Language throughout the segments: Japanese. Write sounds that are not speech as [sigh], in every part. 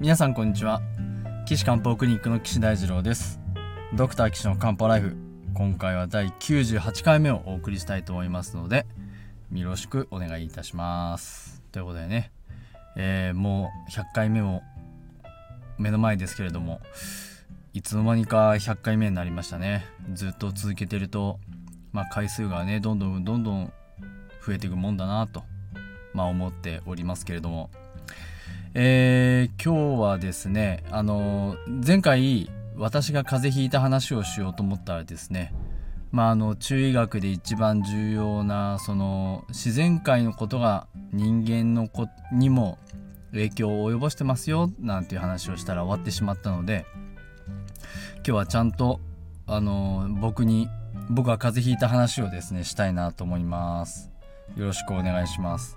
皆さんこんにちは。岸漢方クリニックの岸大二郎です。ドクター岸の漢方ライフ。今回は第98回目をお送りしたいと思いますのでよろしくお願いいたします。ということでね、えー、もう100回目も目の前ですけれどもいつの間にか100回目になりましたね。ずっと続けてるとまあ回数がねどんどんどんどん増えていくもんだなとまあ思っておりますけれども。えー、今日はですねあの前回私が風邪ひいた話をしようと思ったらですねまああの中医学で一番重要なその自然界のことが人間の子にも影響を及ぼしてますよなんていう話をしたら終わってしまったので今日はちゃんとあの僕に僕が風邪ひいた話をですねしたいなと思います。よろしくお願いします。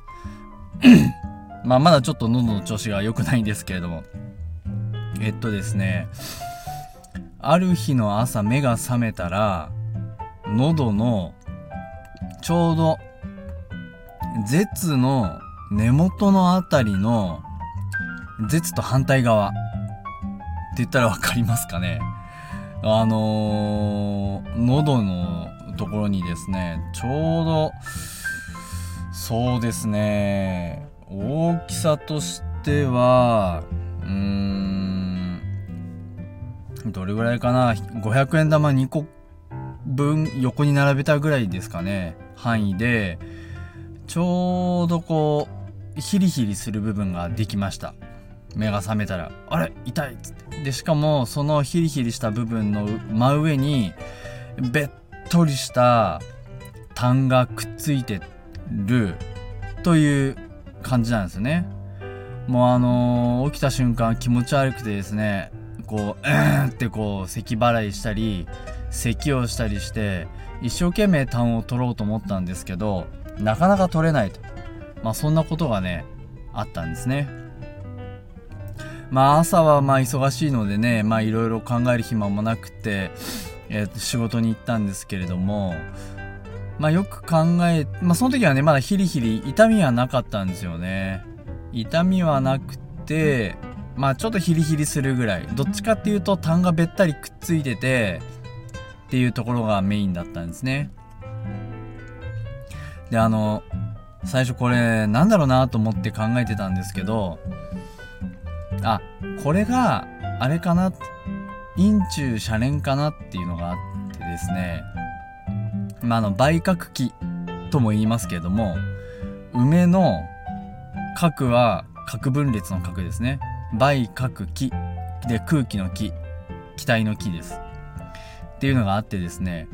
まあ、まだちょっと喉の調子が良くないんですけれども。えっとですね、ある日の朝目が覚めたら、喉のちょうど、舌の根元のあたりの、舌と反対側って言ったらわかりますかね。あのー、喉のところにですね、ちょうど、そうですね、大きさとしてはうーんどれぐらいかな？500円玉2個分横に並べたぐらいですかね。範囲でちょうどこうヒリヒリする部分ができました。目が覚めたらあれ？痛いっつって。でしかもそのヒリヒリした部分の真上にべっとりした痰がくっついてるという感じなんですよね。もうあのー、起きた瞬間気持ち悪くてですねこううんってこう咳払いしたり咳をしたりして一生懸命痰を取ろうと思ったんですけどなかなか取れないと。まあそんなことがねあったんですね。まあ朝はまあ忙しいのでねまあいろいろ考える暇もなくて、えー、仕事に行ったんですけれどもまあよく考え、まあその時はね、まだヒリヒリ、痛みはなかったんですよね。痛みはなくて、まあちょっとヒリヒリするぐらい。どっちかっていうと痰がべったりくっついてて、っていうところがメインだったんですね。で、あの、最初これなんだろうなと思って考えてたんですけど、あ、これがあれかな、陰中遮連かなっていうのがあってですね、まあ、あの梅角器とも言いますけれども梅の角は角分裂の角ですね。梅角器で空気の気気体の気です。っていうのがあってですね。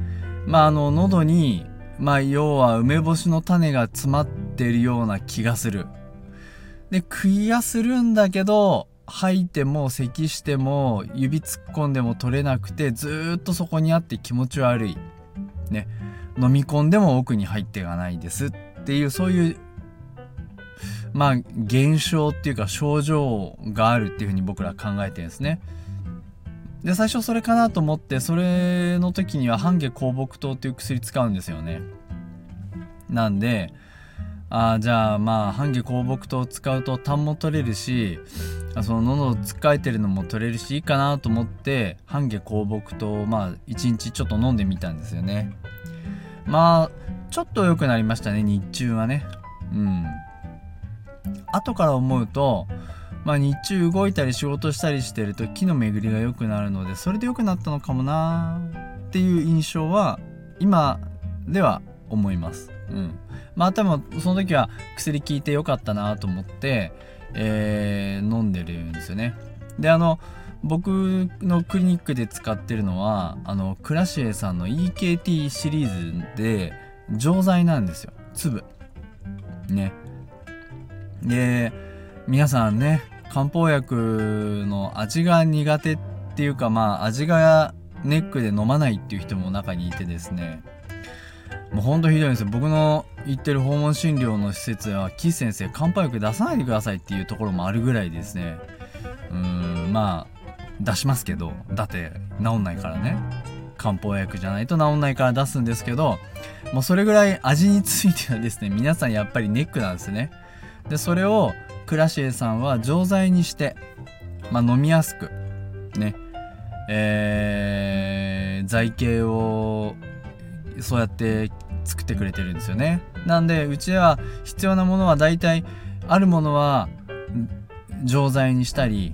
まああの喉にまあ要は梅干しの種が詰まってるような気がする。で食いやするんだけど吐いても咳しても指突っ込んでも取れなくてずっとそこにあって気持ち悪い。ね。飲み込んでも奥に入っていかないですっていうそういうまあ現象っていうか症状があるっていうふうに僕ら考えてるんですね。で最初それかなと思ってそれの時には半下香木糖っていう薬使うんですよね。なんであじゃあまあ半下香木糖を使うと痰も取れるしその喉をつっかえてるのも取れるしいいかなと思って半下香木糖をまあ1日ちょっと飲んでみたんですよね。まあちょっと良くなりましたね日中はね。うん。後から思うとまあ日中動いたり仕事したりしてると気の巡りが良くなるのでそれで良くなったのかもなっていう印象は今では思います。うん。まあ多分その時は薬効いてよかったなと思って、えー、飲んでるんですよね。であの僕のクリニックで使ってるのはあのクラシエさんの EKT シリーズで錠剤なんですよ。粒。ね。で皆さんね漢方薬の味が苦手っていうかまあ味がネックで飲まないっていう人も中にいてですね。もうほんとひどいんですよ。僕の行ってる訪問診療の施設は岸先生漢方薬出さないでくださいっていうところもあるぐらいですね。うんまあ出しますけどだって治んないからね。漢方薬じゃないと治んないから出すんですけどもうそれぐらい味についてはですね皆さんやっぱりネックなんですね。でそれをクラシエさんは錠剤にしてまあ、飲みやすくね。えー、剤系をそうやって作ってくれてるんですよね。なんでうちは必要なものは大体あるものは錠剤にしたり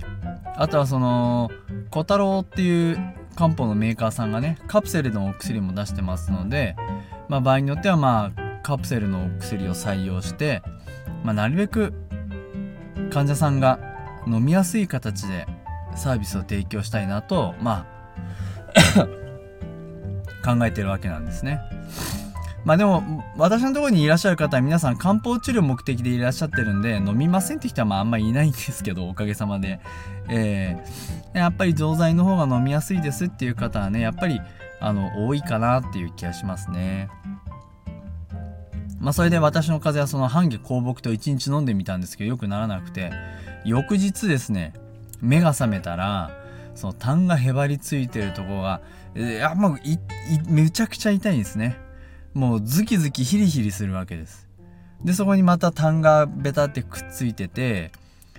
あとはその小太郎っていう漢方のメーカーさんがねカプセルのお薬も出してますので、まあ、場合によってはまあカプセルのお薬を採用して、まあ、なるべく患者さんが飲みやすい形でサービスを提供したいなとまあ [coughs] 考えてるわけなんですね。まあでも私のところにいらっしゃる方は皆さん漢方治療目的でいらっしゃってるんで飲みませんって人はまああんまりいないんですけどおかげさまで、えー、やっぱり錠剤の方が飲みやすいですっていう方はねやっぱりあの多いかなっていう気がしますね。まあそれで私の風邪はその半夏香木と1日飲んでみたんですけどよくならなくて。翌日ですね目が覚めたらその痰がへばりついてるところがいやもうめちゃくちゃ痛いんですね。もうズキズキヒリヒリするわけです。でそこにまた痰がベタってくっついてて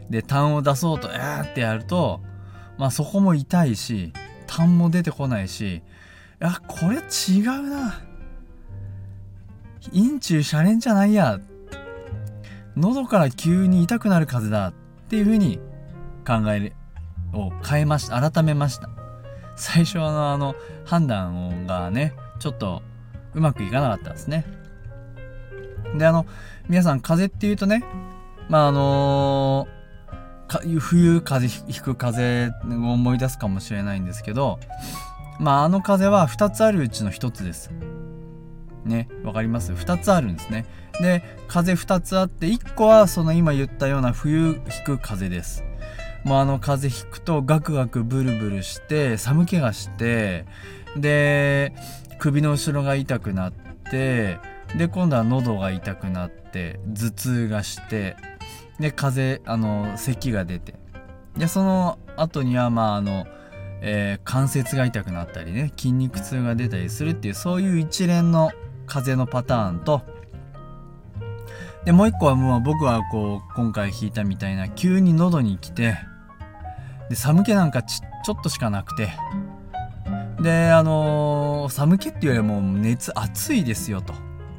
で痰を出そうとえーってやるとまあそこも痛いし痰も出てこないしいやこれ違うな。陰中シャレンじゃないや。喉から急に痛くなる風だっていう風に考えを変えました。改めました。最初のあの判断がねちょっとうまくいかなかったんですね。であの皆さん風邪っていうとねまああのー、冬風邪ひく風を思い出すかもしれないんですけどまああの風は2つあるうちの1つです。ねわかります？2つあるんですね。で風2つあって1個はその今言ったような冬引く風です。もうあの風邪ひくとガクガクブルブルして寒気がしてで首の後ろが痛くなってで今度は喉が痛くなって頭痛がしてで風邪あの咳が出て。でその後にはまああの、えー、関節が痛くなったりね筋肉痛が出たりするっていうそういう一連の風邪のパターンとでもう一個はもう僕はこう今回引いたみたいな急に喉に来てで寒気なんかちちょっとしかなくてであのー、寒気っていうよりも熱暑いですよと。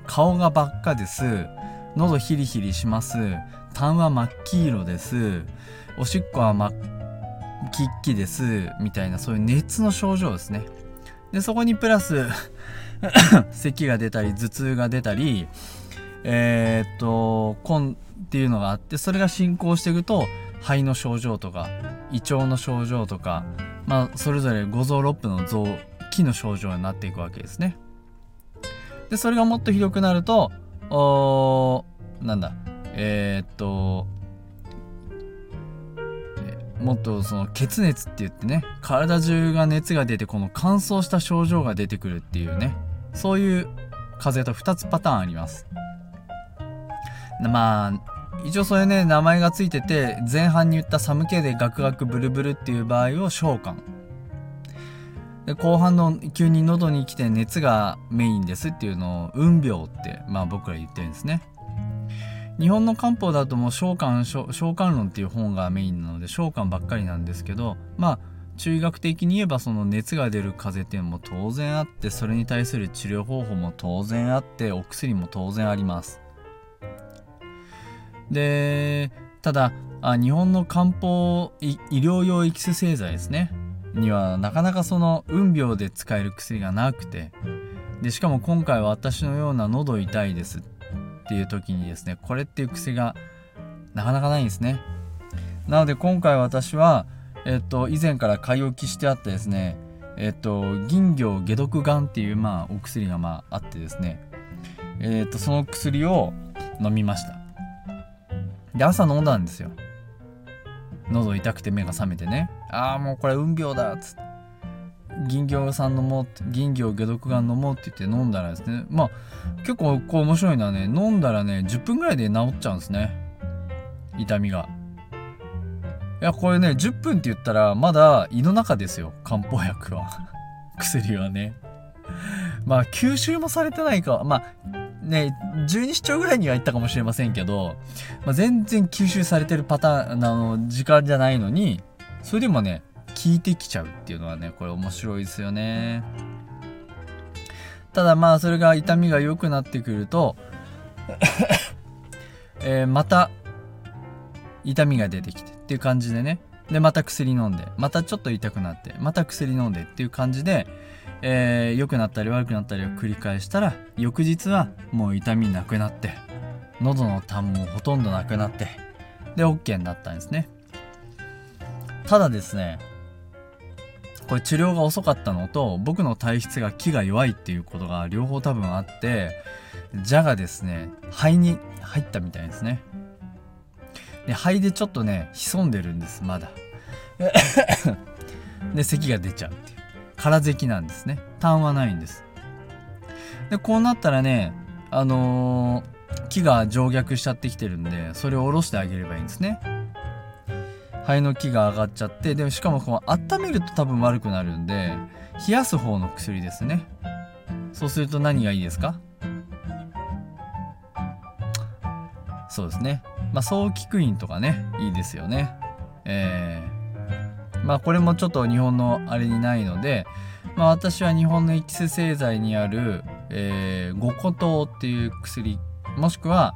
顔が真っ赤です。喉ヒリヒリします。痰は真っ黄色です。おしっこは真っ黄っきです。みたいなそういう熱の症状ですね。でそこにプラス [laughs] 咳が出たり頭痛が出たりえー、っと根っていうのがあってそれが進行していくと肺の症状とか胃腸の症状とか、まあ、それぞれ五臓六腑の臓器の症状になっていくわけですね。でそれがもっとひどくなるとおなんだえー、っともっとその血熱って言ってね体中が熱が出てこの乾燥した症状が出てくるっていうねそういう風邪と2つパターンありますまあ一応それね名前がついてて前半に言った寒気でガクガクブルブルっていう場合を召喚。で後半の急に喉に来て熱がメインですっていうのを運病ってまあ僕ら言ってるんですね。日本の漢方だともう召喚召喚論っていう本がメインなので召喚ばっかりなんですけどまあ中医学的に言えばその熱が出る風邪っていうのも当然あってそれに対する治療方法も当然あってお薬も当然あります。でただあ日本の漢方医療用エキス製剤ですね。にはなかなかその運病で使える薬がなくて。でしかも今回は私のような喉痛いです。っていう時にですねこれっていう薬がなかなかないんですね。なので今回私はえっと以前から買い置きしてあってですねえっと銀魚解毒丸っていうまあお薬がまああってですね。えっとその薬を飲みました。で朝飲んだんですよ。喉痛くて目が覚めてね。ああもうこれ運病だっつって。銀行さん飲もうって銀行解毒が飲もうって言って飲んだらですね。まあ結構こう面白いのはね飲んだらね10分ぐらいで治っちゃうんですね。痛みが。いやこれね10分って言ったらまだ胃の中ですよ。漢方薬は。[laughs] 薬はね。まあ吸収もされてないか。まあね十二指腸ぐらいには行ったかもしれませんけど、まあ、全然吸収されてるパターンあの時間じゃないのにそれでもね効いてきちゃうっていうのはねこれ面白いですよね。ただまあそれが痛みが良くなってくるとえ、また痛みが出てきてっていう感じでねでまた薬飲んでまたちょっと痛くなってまた薬飲んでっていう感じで、えー、良くなったり悪くなったりを繰り返したら翌日はもう痛みなくなって喉の痰もほとんどなくなってで OK になったんですね。ただですねこれ治療が遅かったのと僕の体質が気が弱いっていうことが両方多分あって蛇がですね肺に入ったみたいですね。で肺でちょっとね潜んでるんですまだ。[laughs] で咳が出ちゃうっていう。空咳なんですね。痰はないんです。でこうなったらねあのー、木が上逆しちゃってきてるんでそれを下ろしてあげればいいんですね。肺の木が上がっちゃってでもしかもこう温めると多分悪くなるんで冷やす方の薬ですね。そうすると何がいいですか？そうですね。まあ早期クイーンとかねいいですよね。えー、まあこれもちょっと日本のあれにないのでまあ私は日本のエキス製剤にある、えー、五個糖っていう薬もしくは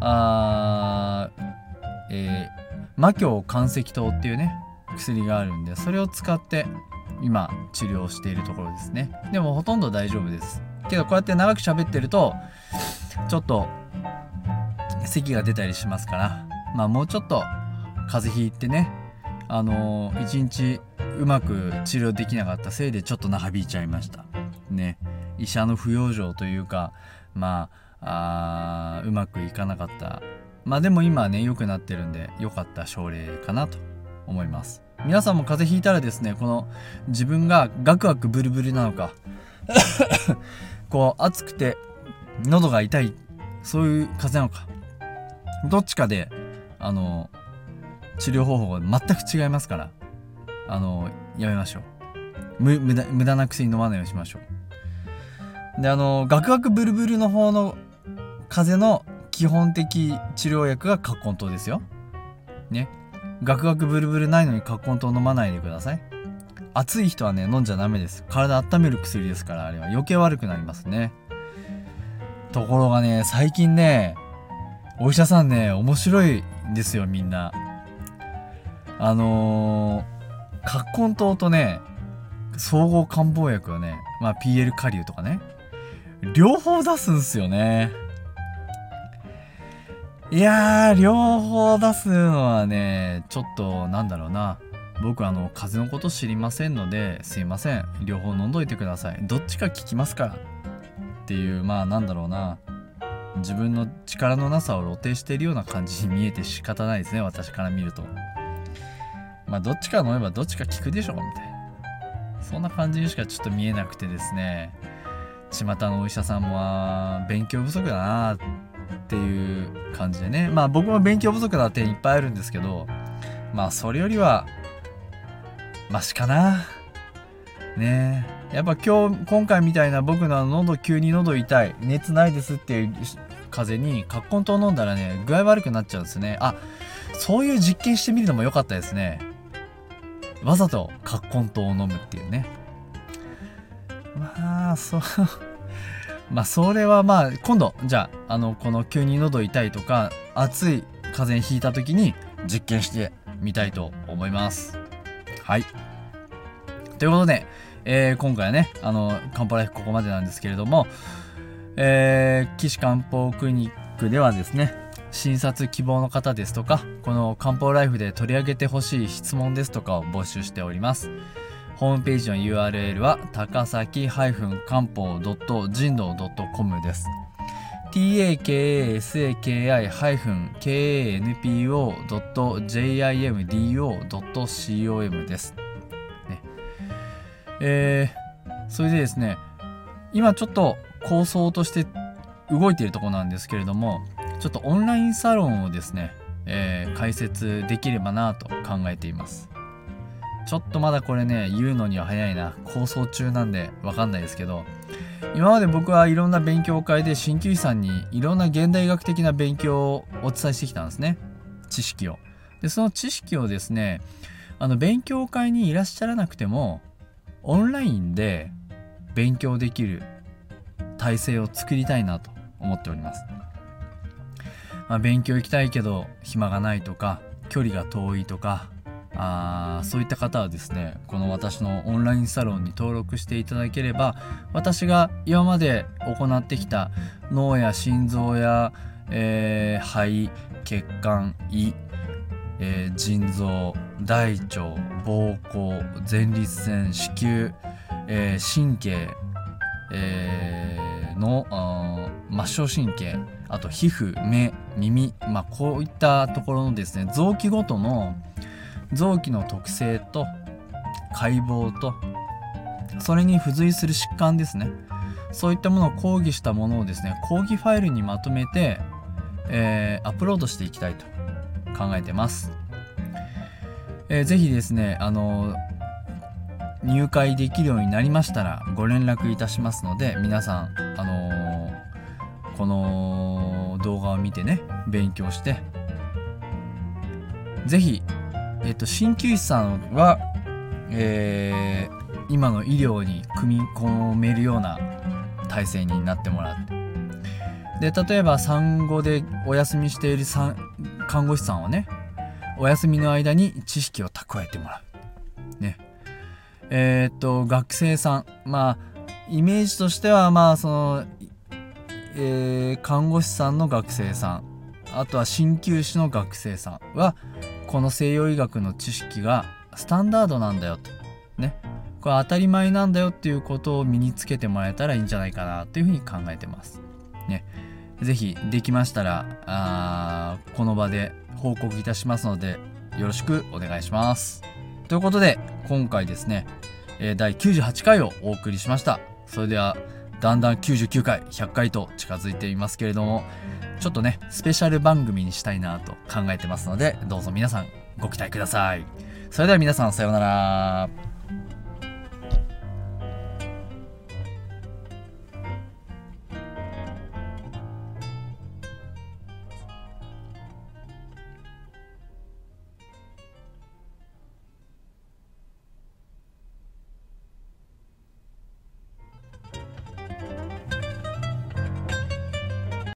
あえー魔境関石糖っていうね薬があるんでそれを使って今治療しているところですね。でもほとんど大丈夫です。けどこうやって長く喋ってるとちょっと咳が出たりしますからまあもうちょっと風邪ひいてねあのー、一日うまく治療できなかったせいでちょっと長引いちゃいました。ね。医者の不養生というかまあうまくいかなかった。まあでも今はね良くなってるんで良かった症例かなと思います。皆さんも風邪ひいたらですねこの自分がガクガクブルブルなのか [laughs] こう暑くて喉が痛いそういう風邪なのかどっちかであの治療方法が全く違いますからあのやめましょう無駄無駄な薬飲まないようにしましょうであのガクガクブルブルの方の風邪の基本的治療薬が葛根湯ですよ。ね。ガクガクブルブルないのに葛根湯飲まないでください。暑い人はね、飲んじゃダメです。体温める薬ですから、あれは余計悪くなりますね。ところがね、最近ね、お医者さんね、面白いんですよ、みんな。あのー、葛根湯とね、総合漢方薬はね、まあ PL カリウとかね、両方出すんすよね。いやー、両方出すのはね、ちょっと、なんだろうな。僕、あの、風邪のこと知りませんので、すいません。両方飲んどいてください。どっちか効きますから。っていう、まあ、なんだろうな。自分の力のなさを露呈しているような感じに見えて仕方ないですね、私から見ると。まあ、どっちか飲めばどっちか効くでしょ、みたいな。そんな感じにしかちょっと見えなくてですね。巷のお医者さんも勉強不足だなっていう感じでねまあ僕も勉強不足な点いっぱいあるんですけどまあそれよりはマシかなねえやっぱ今日今回みたいな僕の喉急に喉痛い熱ないですっていう風邪に葛根湯飲んだらね具合悪くなっちゃうんですね。あそういう実験してみるのも良かったですね。わざと葛根湯を飲むっていうね。まあそう。[laughs] まあそれはまあ今度じゃああのこの急に喉痛いとか暑い風邪ひいた時に実験してみたいと思います。はい。ということで、えー、今回はねあの漢方ライフここまでなんですけれどもえー、岸漢方クリニックではですね診察希望の方ですとかこの漢方ライフで取り上げてほしい質問ですとかを募集しておりますホームページの URL は高崎漢方人道 .com です。takasaki-kanpo.jimdo.com です。えー、それでですね、今ちょっと構想として動いているとこなんですけれども、ちょっとオンラインサロンをですね、えー、開設できればなと考えています。ちょっとまだこれね、言うのには早いな。構想中なんでわかんないですけど、今まで僕はいろんな勉強会で鍼灸師さんにいろんな現代学的な勉強をお伝えしてきたんですね。知識を。で、その知識をですね、あの勉強会にいらっしゃらなくてもオンラインで勉強できる体制を作りたいなと思っております。まあ、勉強行きたいけど暇がないとか距離が遠いとかあそういった方はですねこの私のオンラインサロンに登録していただければ私が今まで行ってきた脳や心臓や、えー、肺血管胃、えー、腎臓大腸膀胱前立腺子宮、えー、神経、えー、の末梢神経あと皮膚目耳、まあ、こういったところのですね臓器ごとの臓器の特性と解剖とそれに付随する疾患ですね。そういったものを講義したものをですね講義ファイルにまとめて、えー、アップロードしていきたいと。考えてます、えー、ぜひですねあの入会できるようになりましたらご連絡いたしますので皆さんあのー、この動画を見てね勉強してぜひえっと、鍼灸師さんは、えー、今の医療に組み込めるような体制になってもらってで例えば産後でお休みしている看護師さんはねお休みの間に知識を蓄えてもらう。ね。えー、っと学生さん。まあイメージとしてはまあその、えー、看護師さんの学生さん。あとは鍼灸師の学生さんはこの西洋医学の知識がスタンダードなんだよと。ね。これ当たり前なんだよっていうことを身につけてもらえたらいいんじゃないかなというふうに考えてます。ね。是非できましたらあこの場で報告いたしますのでよろしくお願いしますということで今回ですね第98回をお送りしましたそれではだんだん99回100回と近づいていますけれどもちょっとね、スペシャル番組にしたいなと考えてますので、どうぞ皆さんご期待ください。それでは皆さんさようなら。